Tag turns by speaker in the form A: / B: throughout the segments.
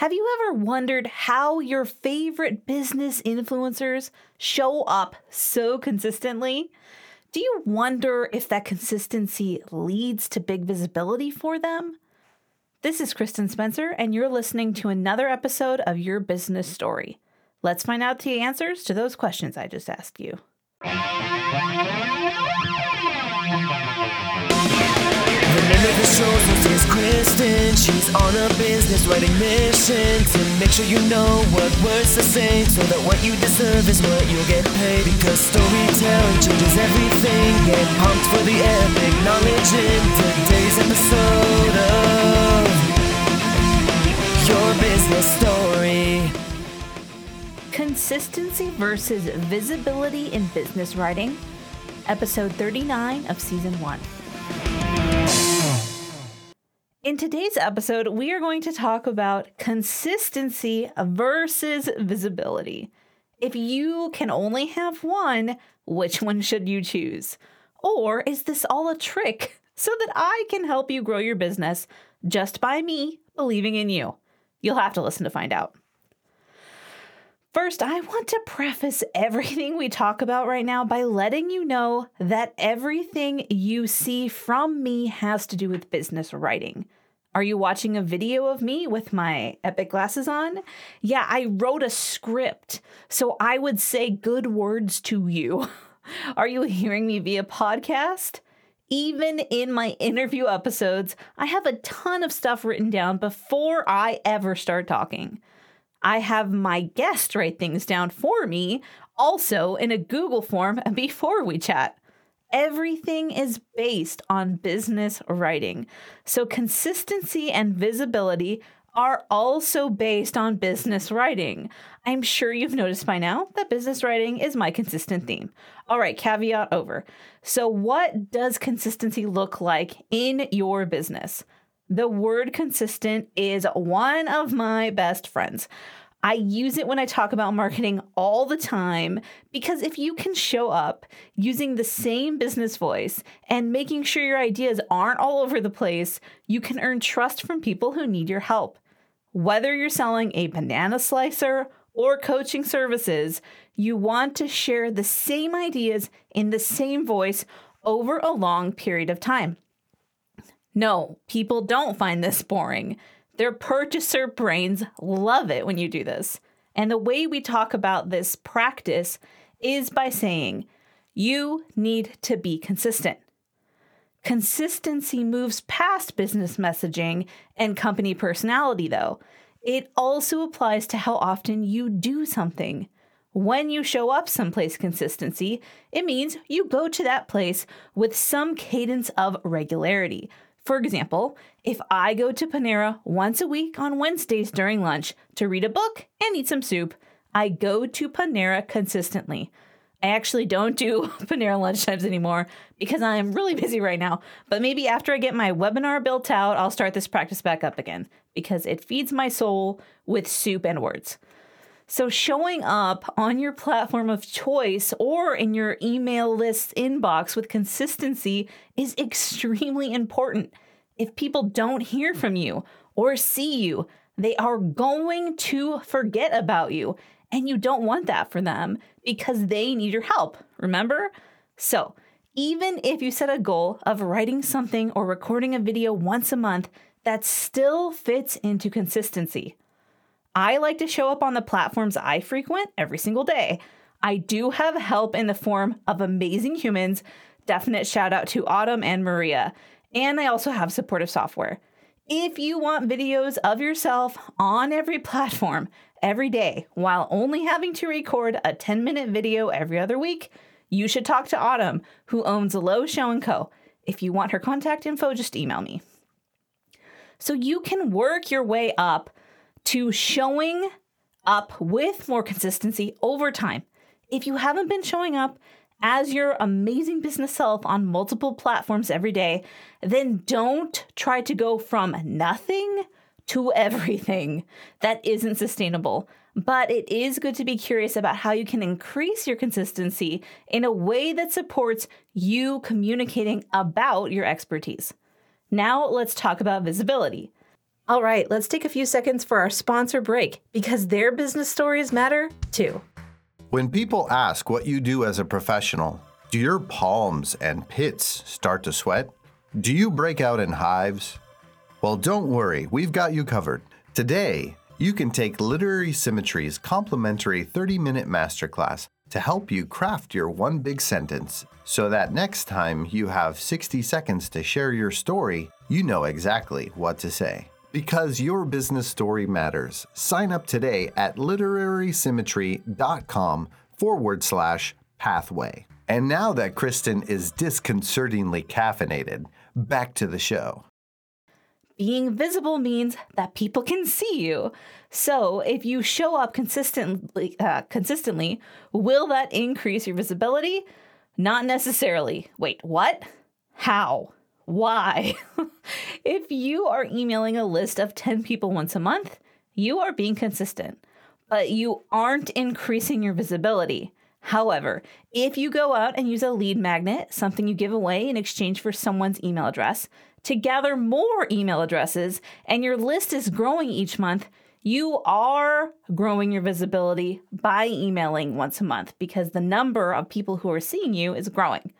A: Have you ever wondered how your favorite business influencers show up so consistently? Do you wonder if that consistency leads to big visibility for them? This is Kristen Spencer, and you're listening to another episode of Your Business Story. Let's find out the answers to those questions I just asked you.
B: Of the show is Kristen. She's on a business writing mission to make sure you know what words to say so that what you deserve is what you'll get paid. Because storytelling changes everything. Get pumped for the epic knowledge in today's episode of Your Business Story.
A: Consistency versus visibility in business writing, episode 39 of season 1. In today's episode, we are going to talk about consistency versus visibility. If you can only have one, which one should you choose? Or is this all a trick so that I can help you grow your business just by me believing in you? You'll have to listen to find out. First, I want to preface everything we talk about right now by letting you know that everything you see from me has to do with business writing. Are you watching a video of me with my epic glasses on? Yeah, I wrote a script so I would say good words to you. Are you hearing me via podcast? Even in my interview episodes, I have a ton of stuff written down before I ever start talking. I have my guest write things down for me, also in a Google form before we chat. Everything is based on business writing. So, consistency and visibility are also based on business writing. I'm sure you've noticed by now that business writing is my consistent theme. All right, caveat over. So, what does consistency look like in your business? The word consistent is one of my best friends. I use it when I talk about marketing all the time because if you can show up using the same business voice and making sure your ideas aren't all over the place, you can earn trust from people who need your help. Whether you're selling a banana slicer or coaching services, you want to share the same ideas in the same voice over a long period of time. No, people don't find this boring. Their purchaser brains love it when you do this. And the way we talk about this practice is by saying, you need to be consistent. Consistency moves past business messaging and company personality, though. It also applies to how often you do something. When you show up someplace consistency, it means you go to that place with some cadence of regularity. For example, if I go to Panera once a week on Wednesdays during lunch to read a book and eat some soup, I go to Panera consistently. I actually don't do Panera lunchtimes anymore because I'm really busy right now. But maybe after I get my webinar built out, I'll start this practice back up again because it feeds my soul with soup and words. So, showing up on your platform of choice or in your email list inbox with consistency is extremely important. If people don't hear from you or see you, they are going to forget about you. And you don't want that for them because they need your help. Remember? So, even if you set a goal of writing something or recording a video once a month, that still fits into consistency. I like to show up on the platforms I frequent every single day. I do have help in the form of amazing humans. Definite shout out to Autumn and Maria. And I also have supportive software. If you want videos of yourself on every platform every day while only having to record a 10 minute video every other week, you should talk to Autumn, who owns Low Show & Co. If you want her contact info, just email me. So you can work your way up to showing up with more consistency over time. If you haven't been showing up as your amazing business self on multiple platforms every day, then don't try to go from nothing to everything. That isn't sustainable. But it is good to be curious about how you can increase your consistency in a way that supports you communicating about your expertise. Now, let's talk about visibility. All right, let's take a few seconds for our sponsor break because their business stories matter too.
C: When people ask what you do as a professional, do your palms and pits start to sweat? Do you break out in hives? Well, don't worry, we've got you covered. Today, you can take Literary Symmetry's complimentary 30 minute masterclass to help you craft your one big sentence so that next time you have 60 seconds to share your story, you know exactly what to say. Because your business story matters. Sign up today at literarysymmetry.com forward slash pathway. And now that Kristen is disconcertingly caffeinated, back to the show.
A: Being visible means that people can see you. So, if you show up consistently, uh, consistently, will that increase your visibility? Not necessarily. Wait, what? How? Why? if you are emailing a list of 10 people once a month, you are being consistent, but you aren't increasing your visibility. However, if you go out and use a lead magnet, something you give away in exchange for someone's email address, to gather more email addresses, and your list is growing each month, you are growing your visibility by emailing once a month because the number of people who are seeing you is growing.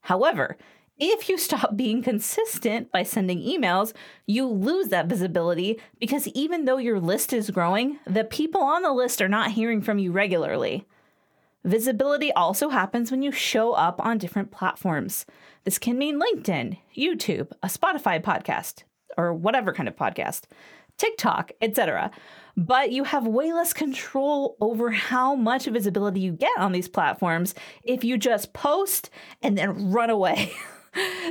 A: However, if you stop being consistent by sending emails, you lose that visibility because even though your list is growing, the people on the list are not hearing from you regularly. Visibility also happens when you show up on different platforms. This can mean LinkedIn, YouTube, a Spotify podcast, or whatever kind of podcast, TikTok, etc. But you have way less control over how much visibility you get on these platforms if you just post and then run away.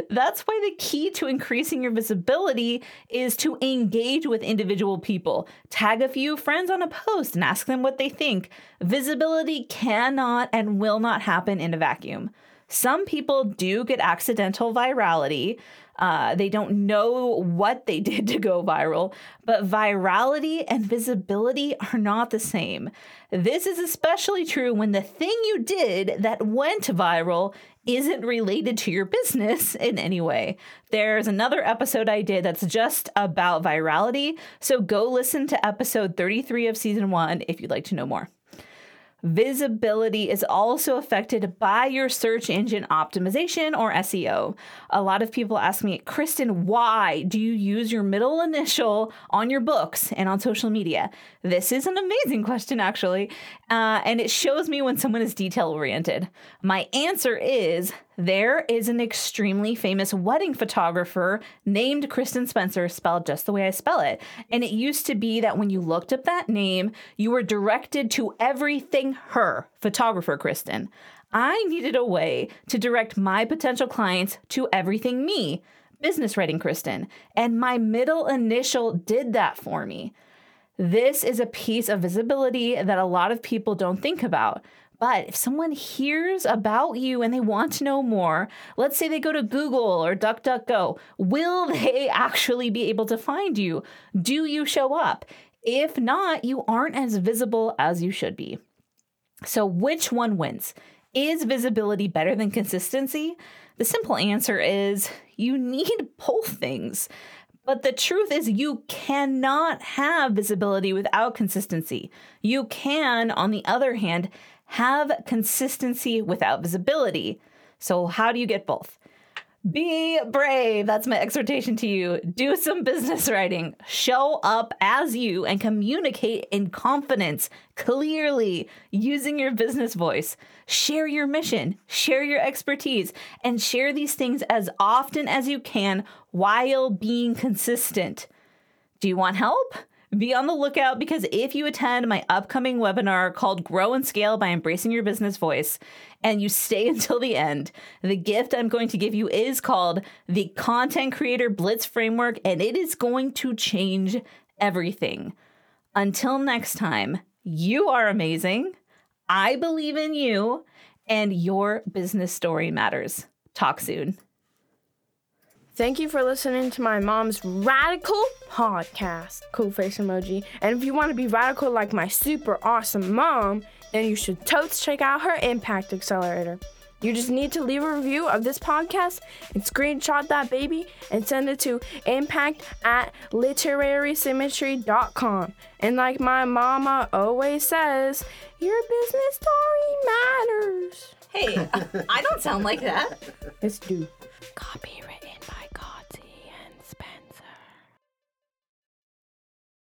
A: That's why the key to increasing your visibility is to engage with individual people. Tag a few friends on a post and ask them what they think. Visibility cannot and will not happen in a vacuum. Some people do get accidental virality. Uh, they don't know what they did to go viral, but virality and visibility are not the same. This is especially true when the thing you did that went viral isn't related to your business in any way. There's another episode I did that's just about virality, so go listen to episode 33 of season one if you'd like to know more. Visibility is also affected by your search engine optimization or SEO. A lot of people ask me, Kristen, why do you use your middle initial on your books and on social media? This is an amazing question, actually, uh, and it shows me when someone is detail oriented. My answer is there is an extremely famous wedding photographer named Kristen Spencer, spelled just the way I spell it. And it used to be that when you looked up that name, you were directed to everything her, photographer Kristen. I needed a way to direct my potential clients to everything me, business writing Kristen. And my middle initial did that for me. This is a piece of visibility that a lot of people don't think about. But if someone hears about you and they want to know more, let's say they go to Google or DuckDuckGo, will they actually be able to find you? Do you show up? If not, you aren't as visible as you should be. So, which one wins? Is visibility better than consistency? The simple answer is you need both things. But the truth is, you cannot have visibility without consistency. You can, on the other hand, have consistency without visibility. So, how do you get both? Be brave. That's my exhortation to you. Do some business writing. Show up as you and communicate in confidence, clearly, using your business voice. Share your mission, share your expertise, and share these things as often as you can while being consistent. Do you want help? Be on the lookout because if you attend my upcoming webinar called Grow and Scale by Embracing Your Business Voice and you stay until the end, the gift I'm going to give you is called the Content Creator Blitz Framework and it is going to change everything. Until next time, you are amazing. I believe in you and your business story matters. Talk soon.
D: Thank you for listening to my mom's radical podcast. Cool face emoji. And if you want to be radical like my super awesome mom, then you should totes check out her Impact Accelerator. You just need to leave a review of this podcast and screenshot that baby and send it to impact at literarysymmetry.com. And like my mama always says, your business story matters.
A: Hey, I don't sound like that.
D: Let's do copy.